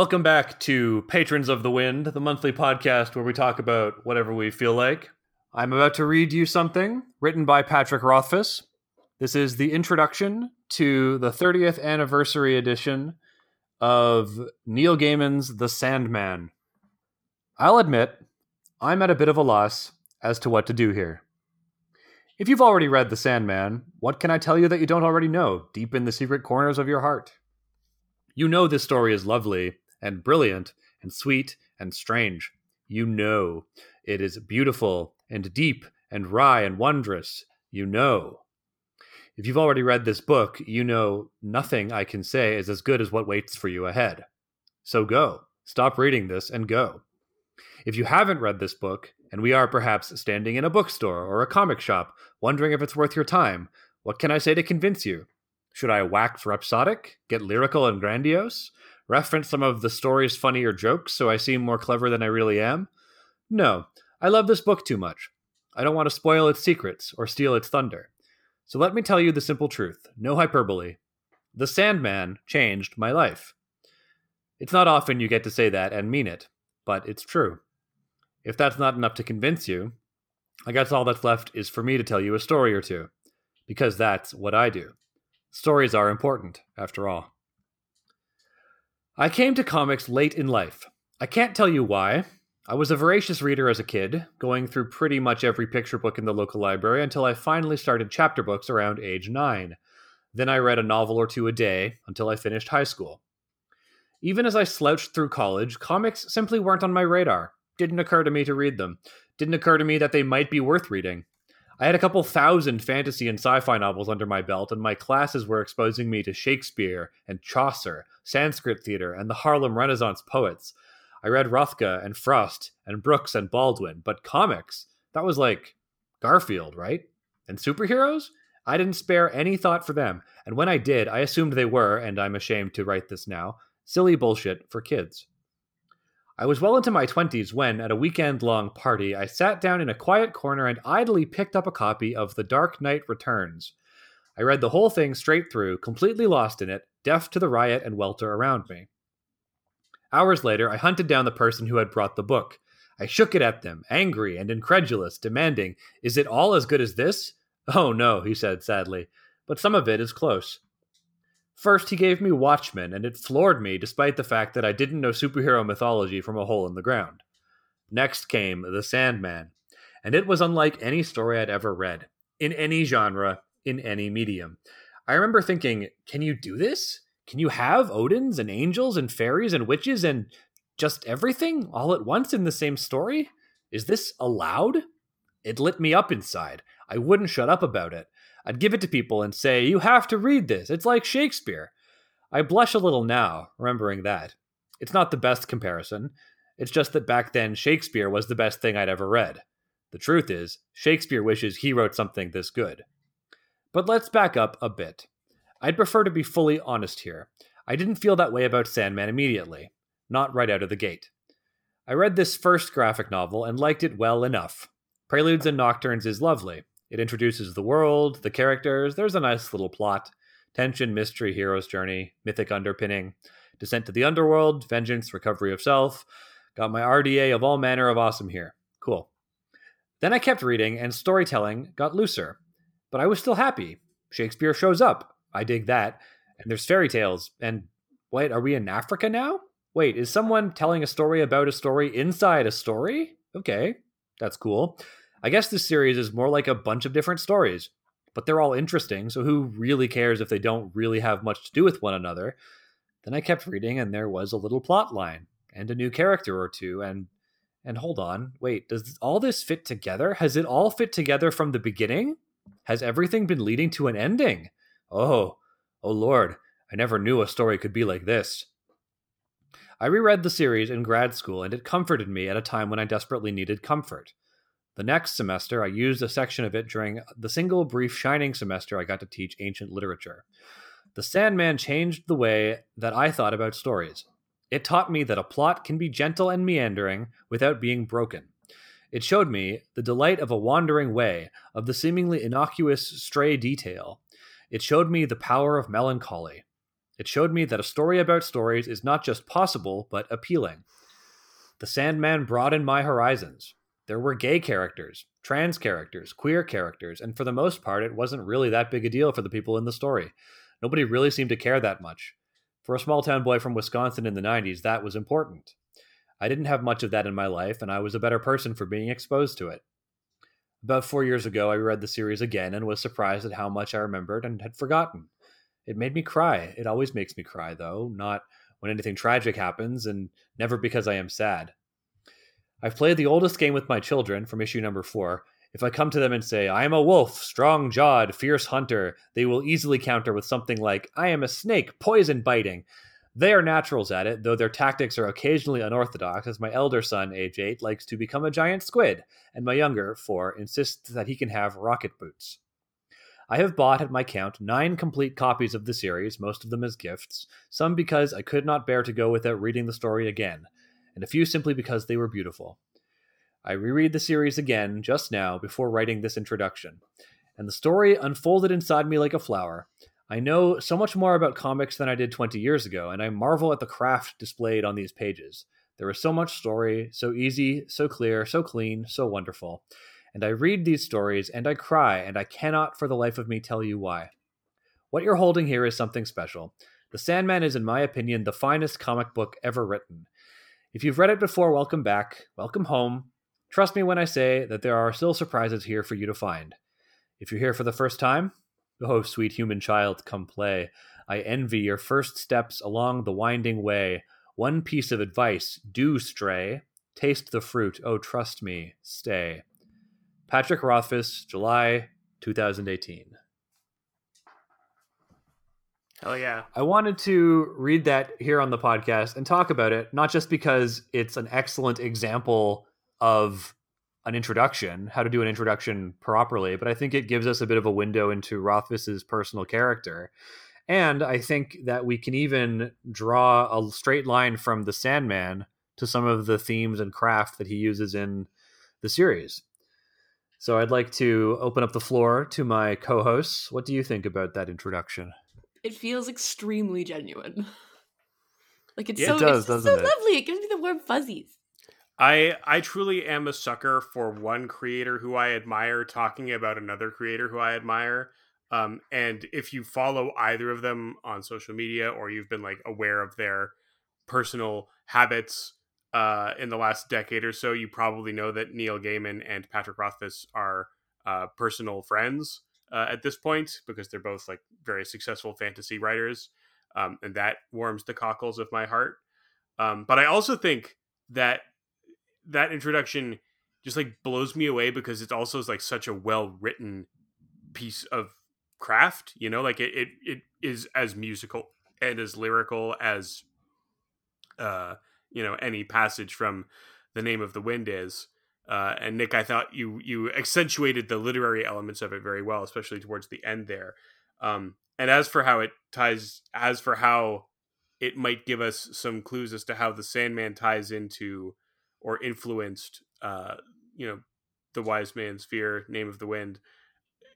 Welcome back to Patrons of the Wind, the monthly podcast where we talk about whatever we feel like. I'm about to read you something written by Patrick Rothfuss. This is the introduction to the 30th anniversary edition of Neil Gaiman's The Sandman. I'll admit, I'm at a bit of a loss as to what to do here. If you've already read The Sandman, what can I tell you that you don't already know deep in the secret corners of your heart? You know this story is lovely and brilliant and sweet and strange. You know it is beautiful and deep and wry and wondrous. You know. If you've already read this book, you know nothing I can say is as good as what waits for you ahead. So go. Stop reading this and go. If you haven't read this book, and we are perhaps standing in a bookstore or a comic shop, wondering if it's worth your time, what can I say to convince you? Should I wax rhapsodic, get lyrical and grandiose, reference some of the story's funnier jokes so I seem more clever than I really am? No, I love this book too much. I don't want to spoil its secrets or steal its thunder. So let me tell you the simple truth no hyperbole. The Sandman changed my life. It's not often you get to say that and mean it, but it's true. If that's not enough to convince you, I guess all that's left is for me to tell you a story or two, because that's what I do. Stories are important, after all. I came to comics late in life. I can't tell you why. I was a voracious reader as a kid, going through pretty much every picture book in the local library until I finally started chapter books around age 9. Then I read a novel or two a day until I finished high school. Even as I slouched through college, comics simply weren't on my radar. Didn't occur to me to read them. Didn't occur to me that they might be worth reading. I had a couple thousand fantasy and sci fi novels under my belt, and my classes were exposing me to Shakespeare and Chaucer, Sanskrit theater, and the Harlem Renaissance poets. I read Roethke and Frost and Brooks and Baldwin, but comics, that was like Garfield, right? And superheroes? I didn't spare any thought for them, and when I did, I assumed they were, and I'm ashamed to write this now, silly bullshit for kids. I was well into my 20s when, at a weekend long party, I sat down in a quiet corner and idly picked up a copy of The Dark Knight Returns. I read the whole thing straight through, completely lost in it, deaf to the riot and welter around me. Hours later, I hunted down the person who had brought the book. I shook it at them, angry and incredulous, demanding, Is it all as good as this? Oh, no, he said sadly, but some of it is close. First, he gave me Watchmen, and it floored me despite the fact that I didn't know superhero mythology from a hole in the ground. Next came The Sandman, and it was unlike any story I'd ever read, in any genre, in any medium. I remember thinking, can you do this? Can you have Odins and angels and fairies and witches and just everything all at once in the same story? Is this allowed? It lit me up inside. I wouldn't shut up about it. I'd give it to people and say, You have to read this. It's like Shakespeare. I blush a little now, remembering that. It's not the best comparison. It's just that back then, Shakespeare was the best thing I'd ever read. The truth is, Shakespeare wishes he wrote something this good. But let's back up a bit. I'd prefer to be fully honest here. I didn't feel that way about Sandman immediately, not right out of the gate. I read this first graphic novel and liked it well enough. Preludes and Nocturnes is lovely, it introduces the world, the characters. There's a nice little plot tension, mystery, hero's journey, mythic underpinning, descent to the underworld, vengeance, recovery of self. Got my RDA of all manner of awesome here. Cool. Then I kept reading, and storytelling got looser. But I was still happy. Shakespeare shows up. I dig that. And there's fairy tales. And wait, are we in Africa now? Wait, is someone telling a story about a story inside a story? Okay, that's cool. I guess this series is more like a bunch of different stories, but they're all interesting, so who really cares if they don't really have much to do with one another? Then I kept reading and there was a little plot line and a new character or two and and hold on, wait, does all this fit together? Has it all fit together from the beginning? Has everything been leading to an ending? Oh, oh lord, I never knew a story could be like this. I reread the series in grad school and it comforted me at a time when I desperately needed comfort. The next semester, I used a section of it during the single brief Shining semester I got to teach ancient literature. The Sandman changed the way that I thought about stories. It taught me that a plot can be gentle and meandering without being broken. It showed me the delight of a wandering way, of the seemingly innocuous stray detail. It showed me the power of melancholy. It showed me that a story about stories is not just possible, but appealing. The Sandman broadened my horizons. There were gay characters, trans characters, queer characters, and for the most part, it wasn't really that big a deal for the people in the story. Nobody really seemed to care that much. For a small town boy from Wisconsin in the 90s, that was important. I didn't have much of that in my life, and I was a better person for being exposed to it. About four years ago, I read the series again and was surprised at how much I remembered and had forgotten. It made me cry. It always makes me cry, though, not when anything tragic happens, and never because I am sad. I've played the oldest game with my children from issue number four. If I come to them and say, I am a wolf, strong jawed, fierce hunter, they will easily counter with something like, I am a snake, poison biting. They are naturals at it, though their tactics are occasionally unorthodox, as my elder son, age 8, likes to become a giant squid, and my younger, 4, insists that he can have rocket boots. I have bought, at my count, nine complete copies of the series, most of them as gifts, some because I could not bear to go without reading the story again, and a few simply because they were beautiful. I reread the series again just now before writing this introduction, and the story unfolded inside me like a flower. I know so much more about comics than I did 20 years ago, and I marvel at the craft displayed on these pages. There is so much story, so easy, so clear, so clean, so wonderful and I read these stories and I cry, and I cannot for the life of me tell you why. What you're holding here is something special. The Sandman is, in my opinion, the finest comic book ever written. If you've read it before, welcome back, welcome home. Trust me when I say that there are still surprises here for you to find. If you're here for the first time, oh, sweet human child, come play. I envy your first steps along the winding way. One piece of advice do stray. Taste the fruit, oh, trust me, stay. Patrick Rothfuss, July 2018. Hell yeah. I wanted to read that here on the podcast and talk about it, not just because it's an excellent example of an introduction, how to do an introduction properly, but I think it gives us a bit of a window into Rothfuss's personal character. And I think that we can even draw a straight line from the Sandman to some of the themes and craft that he uses in the series. So I'd like to open up the floor to my co-hosts. What do you think about that introduction? It feels extremely genuine. Like it's Yeah, so it does, it's so it? lovely. It gives me the warm fuzzies. I I truly am a sucker for one creator who I admire talking about another creator who I admire. Um, and if you follow either of them on social media or you've been like aware of their personal habits uh, in the last decade or so, you probably know that Neil Gaiman and Patrick Rothfuss are uh, personal friends uh, at this point because they're both like very successful fantasy writers, um, and that warms the cockles of my heart. Um, but I also think that that introduction just like blows me away because it's also like such a well written piece of craft. You know, like it, it it is as musical and as lyrical as uh you know any passage from the name of the wind is uh, and Nick, I thought you you accentuated the literary elements of it very well, especially towards the end there. Um, and as for how it ties, as for how it might give us some clues as to how the Sandman ties into or influenced, uh, you know, the Wise Man's Fear, Name of the Wind.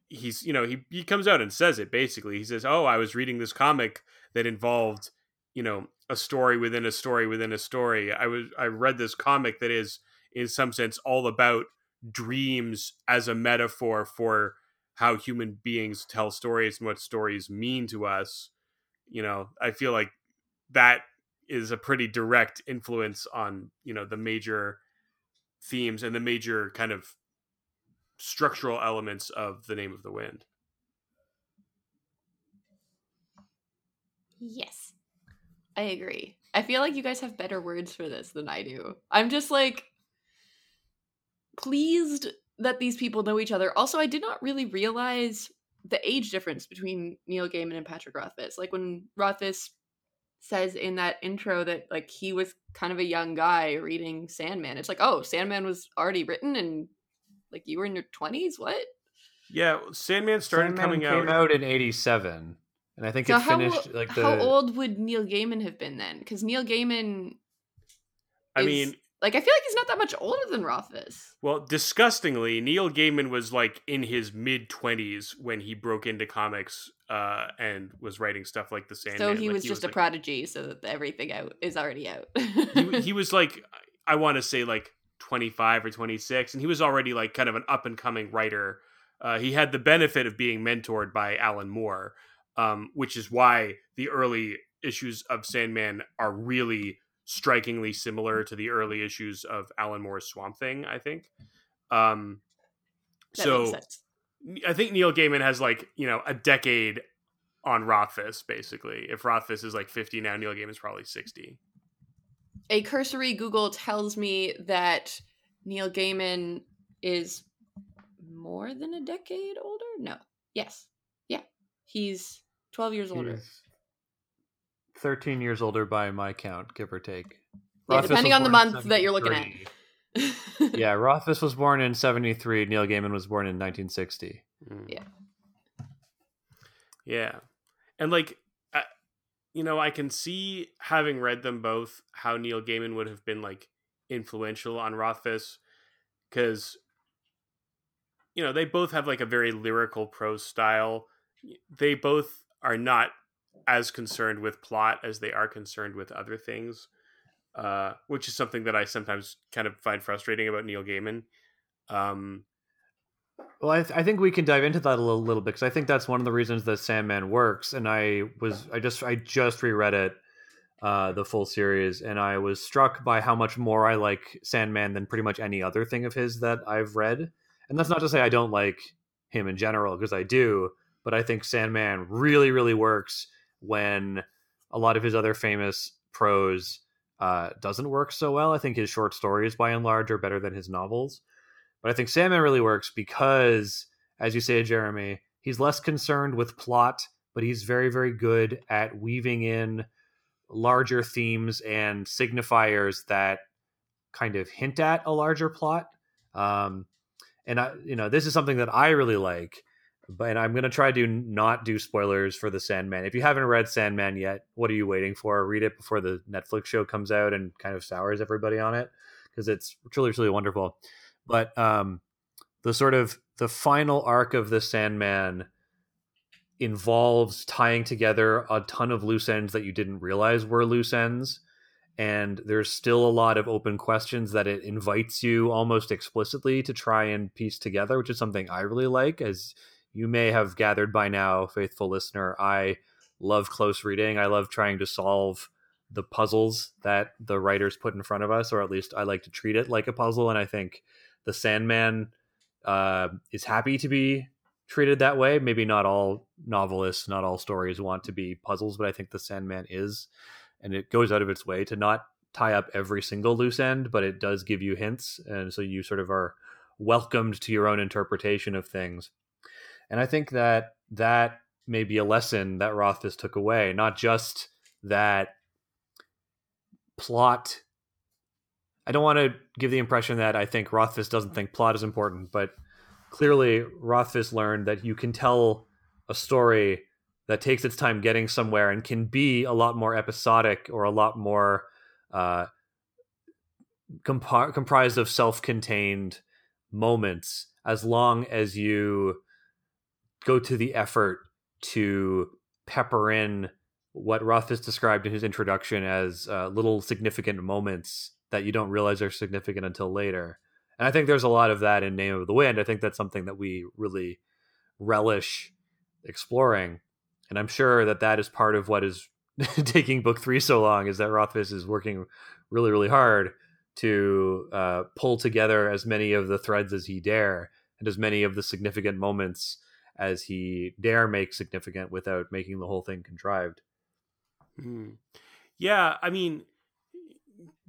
He's, you know, he he comes out and says it basically. He says, "Oh, I was reading this comic that involved, you know, a story within a story within a story. I was I read this comic that is." In some sense all about dreams as a metaphor for how human beings tell stories and what stories mean to us you know i feel like that is a pretty direct influence on you know the major themes and the major kind of structural elements of the name of the wind Yes. I agree. I feel like you guys have better words for this than I do. I'm just like pleased that these people know each other. Also, I did not really realize the age difference between Neil Gaiman and Patrick Rothfuss. Like when Rothfuss says in that intro that like he was kind of a young guy reading Sandman. It's like, oh, Sandman was already written and like you were in your 20s? What? yeah sandman started Sandman coming came out, out in 87 and i think So it how, finished like the how old would Neil Gaiman have been then? Because Neil Gaiman i is mean like I feel like he's not that much older than Rothfuss. Well, disgustingly, Neil Gaiman was like in his mid twenties when he broke into comics uh, and was writing stuff like the Sandman. So he like, was just a like, prodigy, so that everything out is already out. he, he was like I want to say like twenty five or twenty six, and he was already like kind of an up and coming writer. Uh, he had the benefit of being mentored by Alan Moore, um, which is why the early issues of Sandman are really strikingly similar to the early issues of Alan Moore's Swamp Thing. I think. Um, That so. I think Neil Gaiman has like you know a decade on Rothfuss basically. If Rothfuss is like fifty now, Neil Gaiman's probably sixty. A cursory Google tells me that Neil Gaiman is more than a decade older. No, yes, yeah, he's twelve years older. 13 years older by my count, give or take. Yeah, Rothfuss depending on the month that you're looking at. yeah, Rothfuss was born in 73. Neil Gaiman was born in 1960. Hmm. Yeah. Yeah. And like I, you know, I can see having read them both how Neil Gaiman would have been like influential on Rothfuss cuz you know, they both have like a very lyrical prose style. They both are not as concerned with plot as they are concerned with other things. Uh, which is something that I sometimes kind of find frustrating about Neil Gaiman. Um, Well, I, th- I think we can dive into that a little, little bit because I think that's one of the reasons that Sandman works. And I was, I just, I just reread it, uh, the full series, and I was struck by how much more I like Sandman than pretty much any other thing of his that I've read. And that's not to say I don't like him in general because I do, but I think Sandman really, really works when a lot of his other famous prose uh, doesn't work so well. I think his short stories, by and large, are better than his novels. But I think Sandman really works because, as you say, Jeremy, he's less concerned with plot, but he's very, very good at weaving in larger themes and signifiers that kind of hint at a larger plot. Um, and I, you know, this is something that I really like. But I'm to try to not do spoilers for the Sandman. If you haven't read Sandman yet, what are you waiting for? Read it before the Netflix show comes out and kind of sours everybody on it because it's truly, truly wonderful. But um, the sort of the final arc of the Sandman involves tying together a ton of loose ends that you didn't realize were loose ends and there's still a lot of open questions that it invites you almost explicitly to try and piece together which is something i really like as you may have gathered by now faithful listener i love close reading i love trying to solve the puzzles that the writers put in front of us or at least i like to treat it like a puzzle and i think the sandman uh, is happy to be treated that way. Maybe not all novelists, not all stories want to be puzzles, but I think the Sandman is, and it goes out of its way to not tie up every single loose end, but it does give you hints, and so you sort of are welcomed to your own interpretation of things. And I think that that may be a lesson that Rothfuss took away, not just that plot. I don't want to give the impression that I think Rothfuss doesn't think plot is important, but clearly Rothfuss learned that you can tell a story that takes its time getting somewhere and can be a lot more episodic or a lot more uh, comp- comprised of self-contained moments as long as you go to the effort to pepper in what Rothfuss described in his introduction as uh, little significant moments that you don't realize are significant until later. And I think there's a lot of that in Name of the Wind. I think that's something that we really relish exploring. And I'm sure that that is part of what is taking book three so long is that Rothfuss is working really, really hard to uh, pull together as many of the threads as he dare and as many of the significant moments as he dare make significant without making the whole thing contrived. Hmm. Yeah, I mean,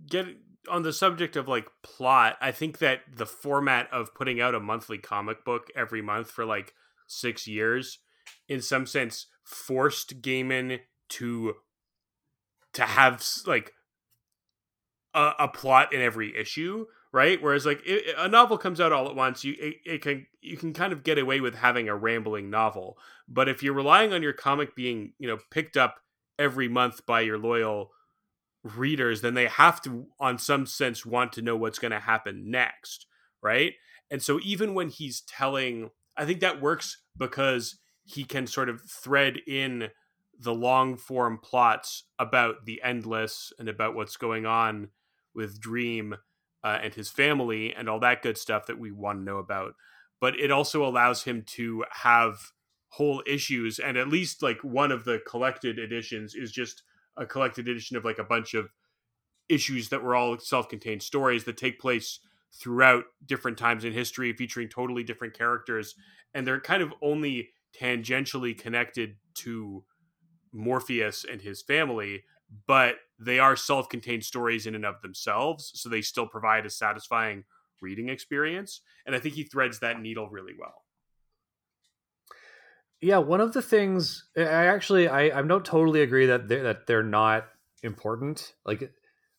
get on the subject of like plot. I think that the format of putting out a monthly comic book every month for like six years, in some sense, forced Gaiman to to have like a, a plot in every issue right whereas like it, a novel comes out all at once you it, it, can you can kind of get away with having a rambling novel but if you're relying on your comic being you know picked up every month by your loyal readers, then they have to, on some sense, want to know what's going to happen next, right? And so even when he's telling, I think that works because he can sort of thread in the long form plots about the endless and about what's going on with Dream uh, and his family and all that good stuff that we want to know about. But it also allows him to have whole issues, and at least like one of the collected editions is just a collected edition of like a bunch of issues that were all self-contained stories that take place throughout different times in history featuring totally different characters and they're kind of only tangentially connected to Morpheus and his family, but they are self contained stories in and of themselves. So they still provide a satisfying reading experience. And I think he threads that needle really well. Yeah, one of the things I actually I, I don't totally agree that they're, that they're not important. Like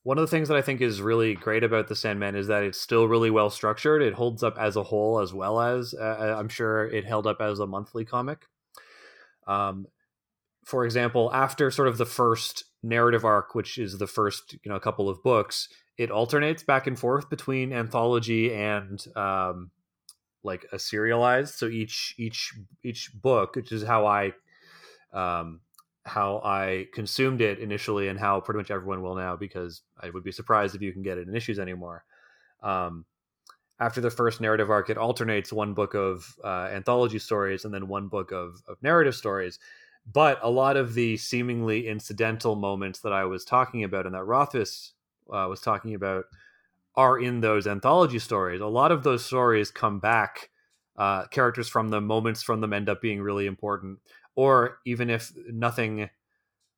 one of the things that I think is really great about the Sandman is that it's still really well structured. It holds up as a whole as well as uh, I'm sure it held up as a monthly comic. Um, for example, after sort of the first narrative arc, which is the first you know couple of books, it alternates back and forth between anthology and um, like a serialized. So each each each book, which is how I um, how I consumed it initially, and how pretty much everyone will now, because I would be surprised if you can get it in issues anymore. Um, after the first narrative arc, it alternates one book of uh, anthology stories and then one book of, of narrative stories but a lot of the seemingly incidental moments that I was talking about and that Rothfuss uh, was talking about are in those anthology stories. A lot of those stories come back. Uh, characters from them, moments from them end up being really important. Or even if nothing,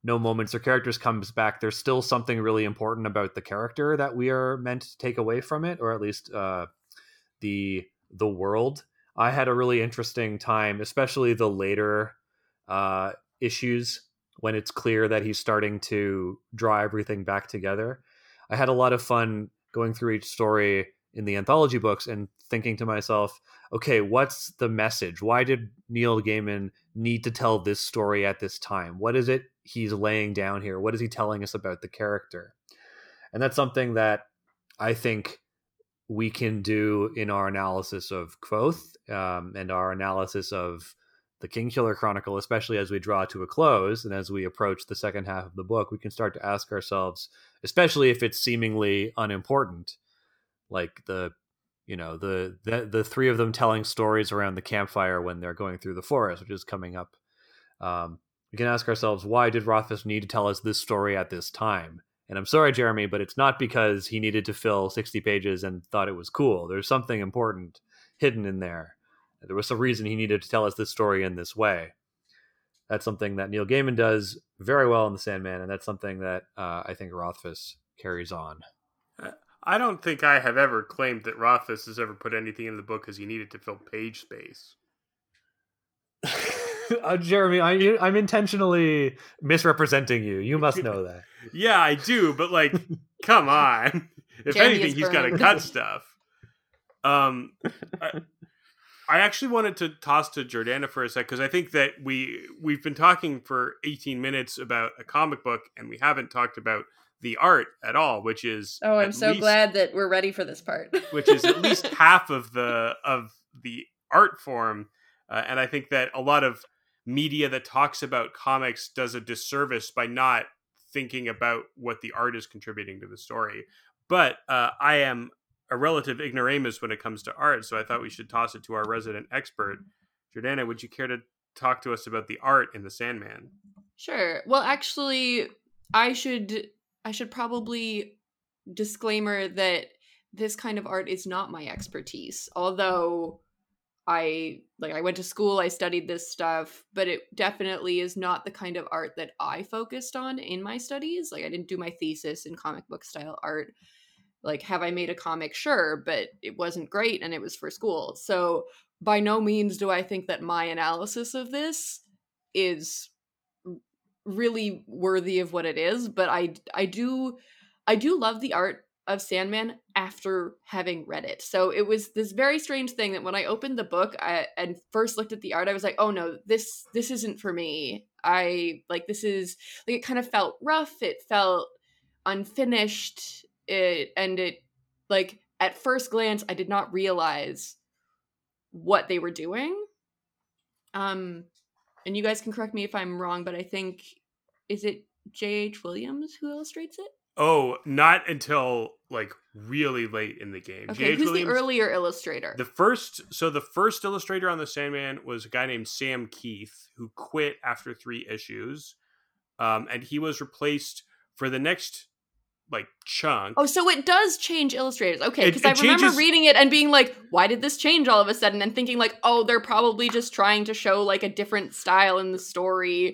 no moments or characters comes back, there's still something really important about the character that we are meant to take away from it, or at least uh, the the world. I had a really interesting time, especially the later uh, issues when it's clear that he's starting to draw everything back together. I had a lot of fun going through each story in the anthology books and thinking to myself, okay, what's the message? Why did Neil Gaiman need to tell this story at this time? What is it he's laying down here? What is he telling us about the character? And that's something that I think we can do in our analysis of Kvothe um, and our analysis of the Kingkiller Chronicle, especially as we draw to a close and as we approach the second half of the book, we can start to ask ourselves, especially if it's seemingly unimportant, like the you know the the, the three of them telling stories around the campfire when they're going through the forest, which is coming up. Um, we can ask ourselves, why did Rothfuss need to tell us this story at this time? And I'm sorry, Jeremy, but it's not because he needed to fill 60 pages and thought it was cool. There's something important hidden in there there was some reason he needed to tell us this story in this way. That's something that Neil Gaiman does very well in The Sandman, and that's something that uh, I think Rothfuss carries on. I don't think I have ever claimed that Rothfuss has ever put anything in the book because he needed to fill page space. uh, Jeremy, I, am intentionally misrepresenting you. You must know that. yeah, I do, but like, come on. If Jeremy anything, he's got to cut stuff. Um, I, I actually wanted to toss to Jordana for a sec because I think that we we've been talking for 18 minutes about a comic book and we haven't talked about the art at all, which is oh, I'm so least, glad that we're ready for this part. which is at least half of the of the art form, uh, and I think that a lot of media that talks about comics does a disservice by not thinking about what the art is contributing to the story. But uh, I am a relative ignoramus when it comes to art, so I thought we should toss it to our resident expert. Jordana, would you care to talk to us about the art in the Sandman? Sure. Well, actually, I should I should probably disclaimer that this kind of art is not my expertise. Although I like I went to school, I studied this stuff, but it definitely is not the kind of art that I focused on in my studies. Like I didn't do my thesis in comic book style art like have i made a comic? Sure but it wasn't great and it was for school. So by no means do i think that my analysis of this is really worthy of what it is but i i do i do love the art of sandman after having read it. So it was this very strange thing that when i opened the book I, and first looked at the art i was like oh no this this isn't for me. I like this is like it kind of felt rough it felt unfinished it and it like at first glance I did not realize what they were doing. Um and you guys can correct me if I'm wrong, but I think is it J.H. Williams who illustrates it? Oh, not until like really late in the game. Okay, J.H. who's Williams, the earlier illustrator? The first, so the first illustrator on the Sandman was a guy named Sam Kieth who quit after three issues, um, and he was replaced for the next like chunk. Oh, so it does change illustrators. Okay, because I remember changes- reading it and being like, why did this change all of a sudden? And thinking like, oh, they're probably just trying to show like a different style in the story.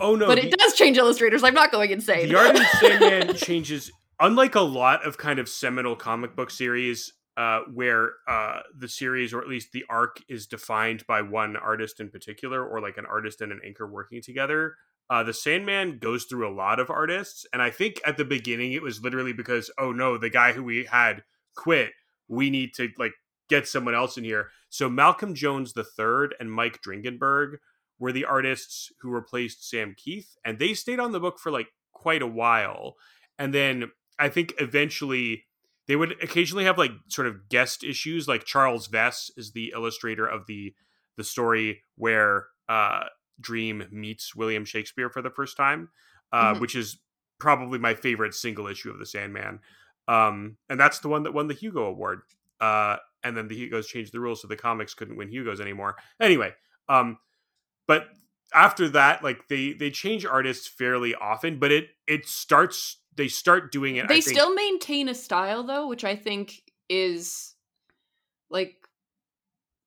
oh no, but the, it does change illustrators. I'm not going insane. the art in Sandman changes. Unlike a lot of kind of seminal comic book series, uh, where uh, the series or at least the arc is defined by one artist in particular, or like an artist and an anchor working together. Uh, the Sandman goes through a lot of artists, and I think at the beginning it was literally because oh no, the guy who we had quit. We need to like get someone else in here. So Malcolm Jones third and Mike Dringenberg were the artists who replaced Sam Kieth, and they stayed on the book for like quite a while. And then I think eventually they would occasionally have like sort of guest issues. Like Charles Vess is the illustrator of the the story where uh, Dream meets William Shakespeare for the first time, uh, Mhm. which is probably my favorite single issue of the Sandman. Um, and that's the one that won the Hugo Award. Uh, and then the Hugos changed the rules so the comics couldn't win Hugos anymore. Anyway, um, but after that, like they they change artists fairly often, but it it starts they start doing it. I they think- still maintain a style though, which I think is like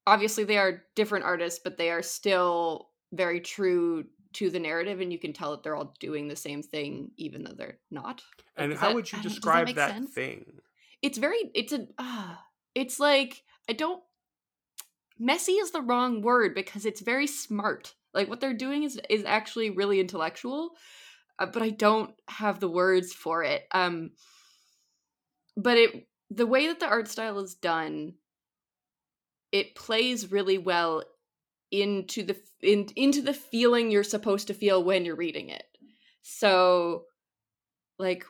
obviously they are different artists, but they are still very true to the narrative, and you can tell that they're all doing the same thing, even though they're not. And how that- would you that describe that, sense? thing? It's very. It's a. Uh, it's like I don't. Messy is the wrong word because it's very smart. Like what they're doing is is actually really intellectual, uh, but I don't have the words for it. Um, but it the way that the art style is done, it plays really well into the in, into the feeling you're supposed to feel when you're reading it. So, like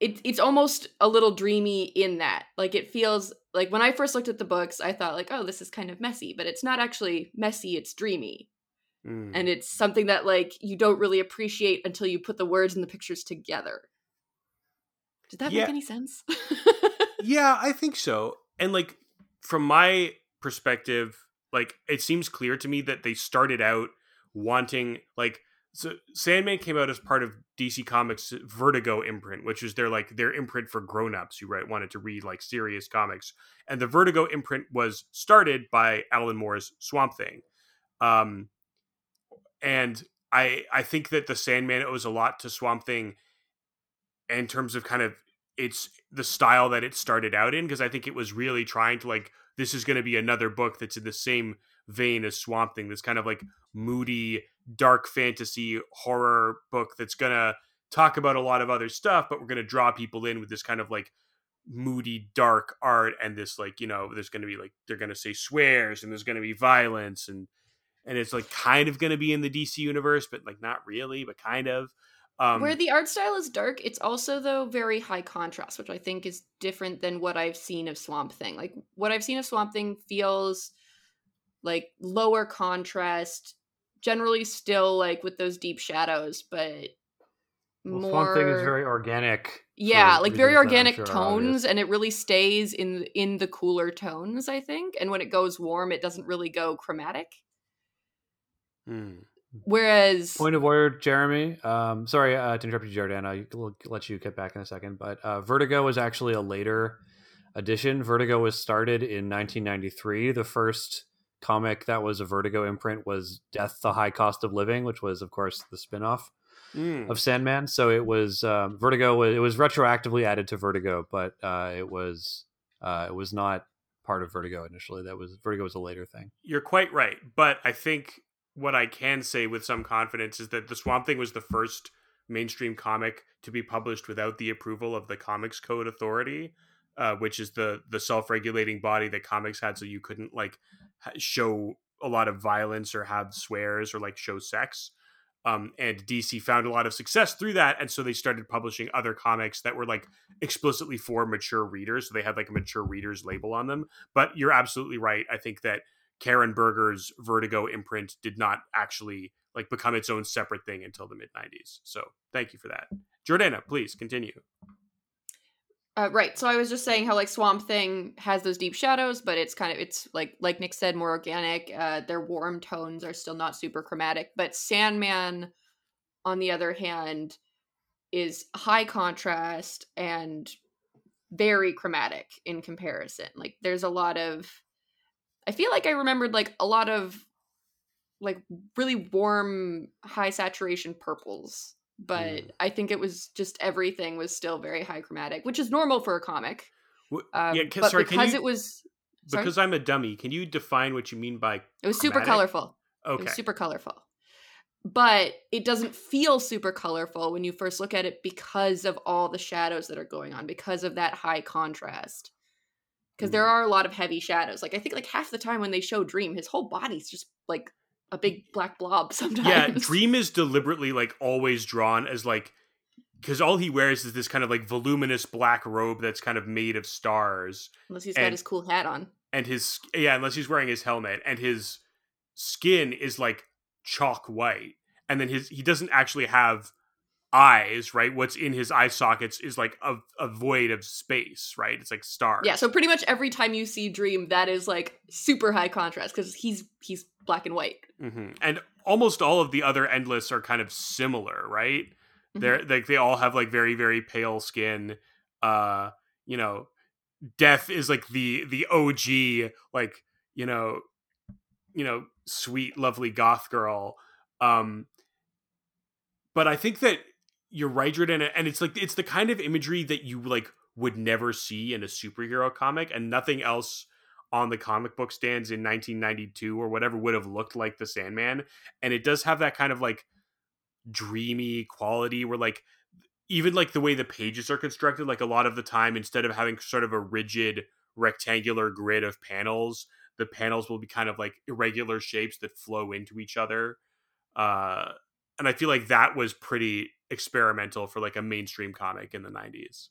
it, it's almost a little dreamy in that like it feels like when i first looked at the books i thought like oh this is kind of messy but it's not actually messy it's dreamy Mm. and it's something that like you don't really appreciate until you put the words and the pictures together did that Yeah. make any sense yeah, I think so. And like from my perspective, like it seems clear to me that they started out wanting like so Sandman came out as part of DC Comics Vertigo imprint, which is their like their imprint for grown-ups who right wanted to read like serious comics. And the Vertigo imprint was started by Alan Moore's Swamp Thing. Um and I I think that the Sandman owes a lot to Swamp Thing in terms of kind of it's the style that it started out in because I think it was really trying to like this is going to be another book that's in the same vein as Swamp Thing, this kind of like moody, dark fantasy horror book that's going to talk about a lot of other stuff, but we're going to draw people in with this kind of like moody, dark art and this like you know there's going to be like they're going to say swears and there's going to be violence and and it's like kind of going to be in the DC universe, but like not really, but kind of. Um, where the art style is dark it's also though very high contrast which i think is different than what i've seen of swamp thing like what i've seen of swamp thing feels like lower contrast generally still like with those deep shadows but Well, more Swamp Thing is very organic. yeah like very reasons that I'm organic sure tones and it really stays in in the cooler tones i think and when it goes warm it doesn't really go chromatic hmm. Whereas Point of order, Jeremy. Um, sorry uh, to interrupt you, Jordana. We'll let you get back in a second. But uh, Vertigo was actually a later edition. Vertigo was started in 1993. The first comic that was a Vertigo imprint was Death, the High Cost of Living, which was, of course, the spin-off Mm. of Sandman. So it was um, Vertigo. was- It was retroactively added to Vertigo, but uh, it was uh, it was not part of Vertigo initially. That was Vertigo was a later thing. You're quite right, but I think what I can say with some confidence is that the Swamp Thing was the first mainstream comic to be published without the approval of the Comics Code Authority, uh, which is the the self regulating body that comics had, so you couldn't like show a lot of violence or have swears or like show sex. Um, and DC found a lot of success through that, and so they started publishing other comics that were like explicitly for mature readers. So they had like a mature readers label on them. But you're absolutely right. I think that Karen Berger's Vertigo imprint did not actually like become its own separate thing until the mid 90s. So thank you for that. Jordana, please continue. Uh, right. So I was just saying how like Swamp Thing has those deep shadows, but it's kind of it's like like Nick said, more organic. Uh, their warm tones are still not super chromatic. But Sandman, on the other hand, is high contrast and very chromatic in comparison. Like there's a lot of I feel like I remembered like a lot of like really warm, high saturation purples but mm. I think it was just everything was still very high chromatic, which is normal for a comic. Um, yeah, but sorry, because you, it was sorry? because I'm a dummy. Can you define what you mean by? It was chromatic? super colorful. Okay, super colorful, but it doesn't feel super colorful when you first look at it because of all the shadows that are going on, because of that high contrast. Because mm. there are a lot of heavy shadows. Like I think, like half the time when they show Dream, his whole body's just like a big black blob sometimes. Yeah, Dream is deliberately like always drawn as like because all he wears is this kind of like voluminous black robe that's kind of made of stars. Unless he's and, got his cool hat on. And his yeah, unless he's wearing his helmet and his skin is like chalk white. And then his he doesn't actually have eyes, right? What's in his eye sockets is like a, a void of space, right? It's like stars. Yeah, so pretty much every time you see Dream, that is like super high contrast because he's he's black and white. Mm-hmm. And almost all of the other endless are kind of similar, right? Mm-hmm. They're like they all have like very very pale skin. Uh, you know, Death is like the the OG like you know, you know, sweet lovely goth girl. Um, but I think that you're right, Jordan, and it's like it's the kind of imagery that you like would never see in a superhero comic, and nothing else on the comic book stands in 1992 or whatever would have looked like the Sandman, and it does have that kind of like dreamy quality where like even like the way the pages are constructed, like a lot of the time, instead of having sort of a rigid rectangular grid of panels, the panels will be kind of like irregular shapes that flow into each other. Uh, and I feel like that was pretty experimental for like a mainstream comic in the 90s.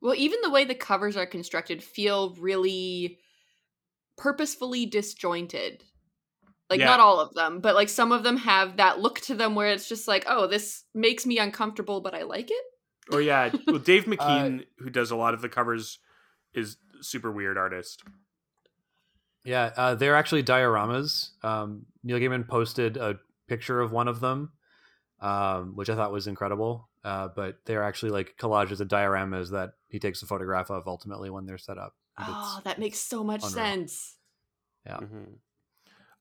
Well, even the way the covers are constructed feel really purposefully disjointed. Like yeah. not all of them, but like some of them have that look to them where it's just like, oh, this makes me uncomfortable, but I like it. Or yeah, well, Dave uh, McKean, uh, who does a lot of the covers, is super weird artist. Yeah, uh, they're actually dioramas. Um, Neil Gaiman posted a picture of one of them um, which I thought was incredible. Uh, but they're actually like collages of dioramas that he takes a photograph of ultimately when they're set up. Oh, that makes so much unreal. sense. Yeah. Mm-hmm.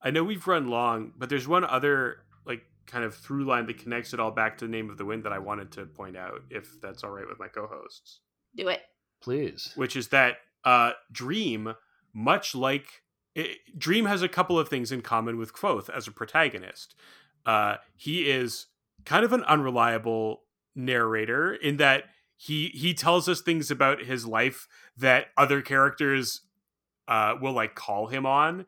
I know we've run long, but there's one other like kind of through line that connects it all back to the name of the wind that I wanted to point out, if that's all right with my co-hosts. Do it, please. Which is that uh, Dream, much like it, Dream, has a couple of things in common with Kvothe as a protagonist. Uh, he is kind of an unreliable narrator in that he he tells us things about his life that other characters uh, will like call him on.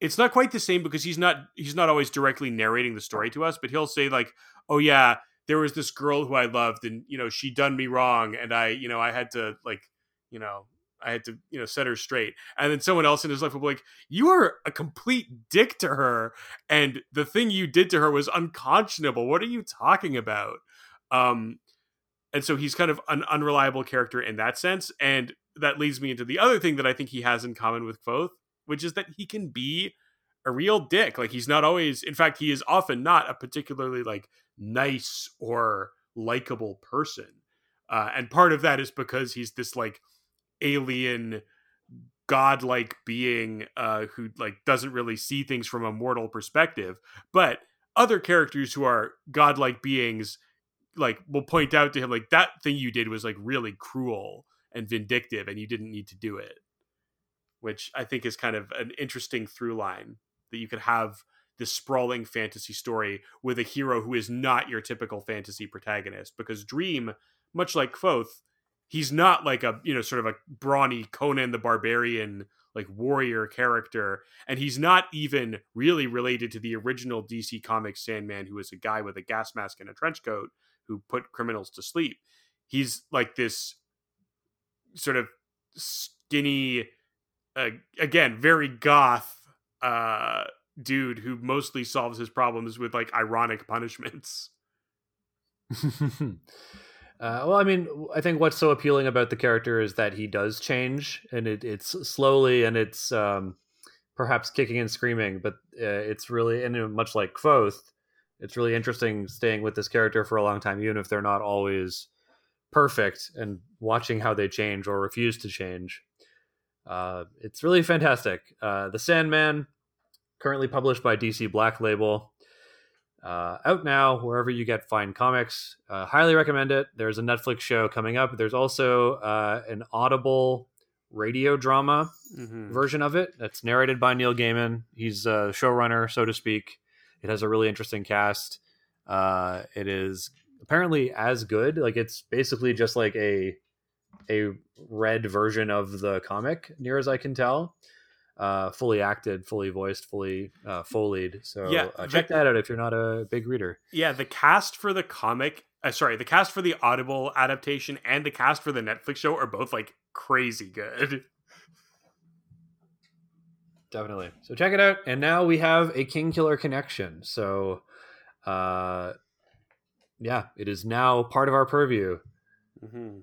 It's not quite the same because he's not he's not always directly narrating the story to us, but he'll say like, "Oh yeah, there was this girl who I loved, and you know she done me wrong, and I you know I had to like you know I had to, you know, set her straight. And then someone else in his life will be like, You are a complete dick to her. And the thing you did to her was unconscionable. What are you talking about? Um, and so he's kind of an unreliable character in that sense. And that leads me into the other thing that I think he has in common with Kvothe, which is that he can be a real dick. Like he's not always, in fact, he is often not a particularly like nice or likable person. Uh, and part of that is because he's this like alien godlike being uh, who like doesn't really see things from a mortal perspective. But other characters who are godlike beings like will point out to him like that thing you did was like really cruel and vindictive and you didn't need to do it. Which i think is kind of an interesting through line that you could have this sprawling fantasy story with a hero who is not your typical fantasy protagonist. Because dream much like Kvothe he's not like a you know sort of a brawny Conan the Barbarian like warrior character. And he's not even really related to the original DC Comics Sandman who is a guy with a gas mask and a trench coat who put criminals to sleep. He's like this sort of skinny uh, again very goth uh dude who mostly solves his problems with like ironic punishments Uh, well, I mean, I think what's so appealing about the character is that he does change, and it, it's slowly and it's um, perhaps kicking and screaming, but uh, it's really, and much like Kvothe, it's really interesting staying with this character for a long time, even if they're not always perfect, and watching how they change or refuse to change. Uh, it's really fantastic. Uh, the Sandman, currently published by DC Black Label. Uh, out now wherever you get fine comics. Uh, highly recommend it. There's a Netflix show coming up. There's also uh, an Audible radio drama Mhm. version of it that's narrated by Neil Gaiman. He's a showrunner, so to speak. It has a really interesting cast. Uh, it is apparently as good. Like it's basically just like a a read version of the comic, near as I can tell. Uh, fully acted, fully voiced, fully uh, foleyed. So Yeah, uh, the- check that out if you're not a big reader. Yeah, the cast for the comic, uh, sorry, the cast for the Audible adaptation and the cast for the Netflix show are both like crazy good. Definitely. So check it out. And now we have a King Killer connection. So, uh, yeah, it is now part of our purview. Mm-hmm.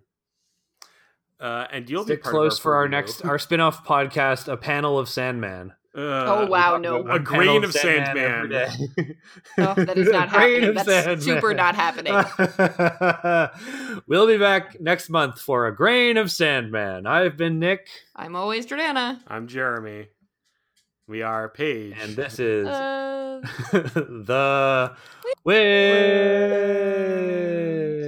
Uh, and you'll Stick be part close of for our next our spin-off podcast, a panel of Sandman. Uh, Oh, wow, no. about A grain of Sandman. every day. Oh, that is not happening. That's Sandman. super not happening. we'll be back next month for a grain of Sandman. I've been Nick, I'm always Jordana. I'm Jeremy. We are Paige. and this is Uh, the Witch.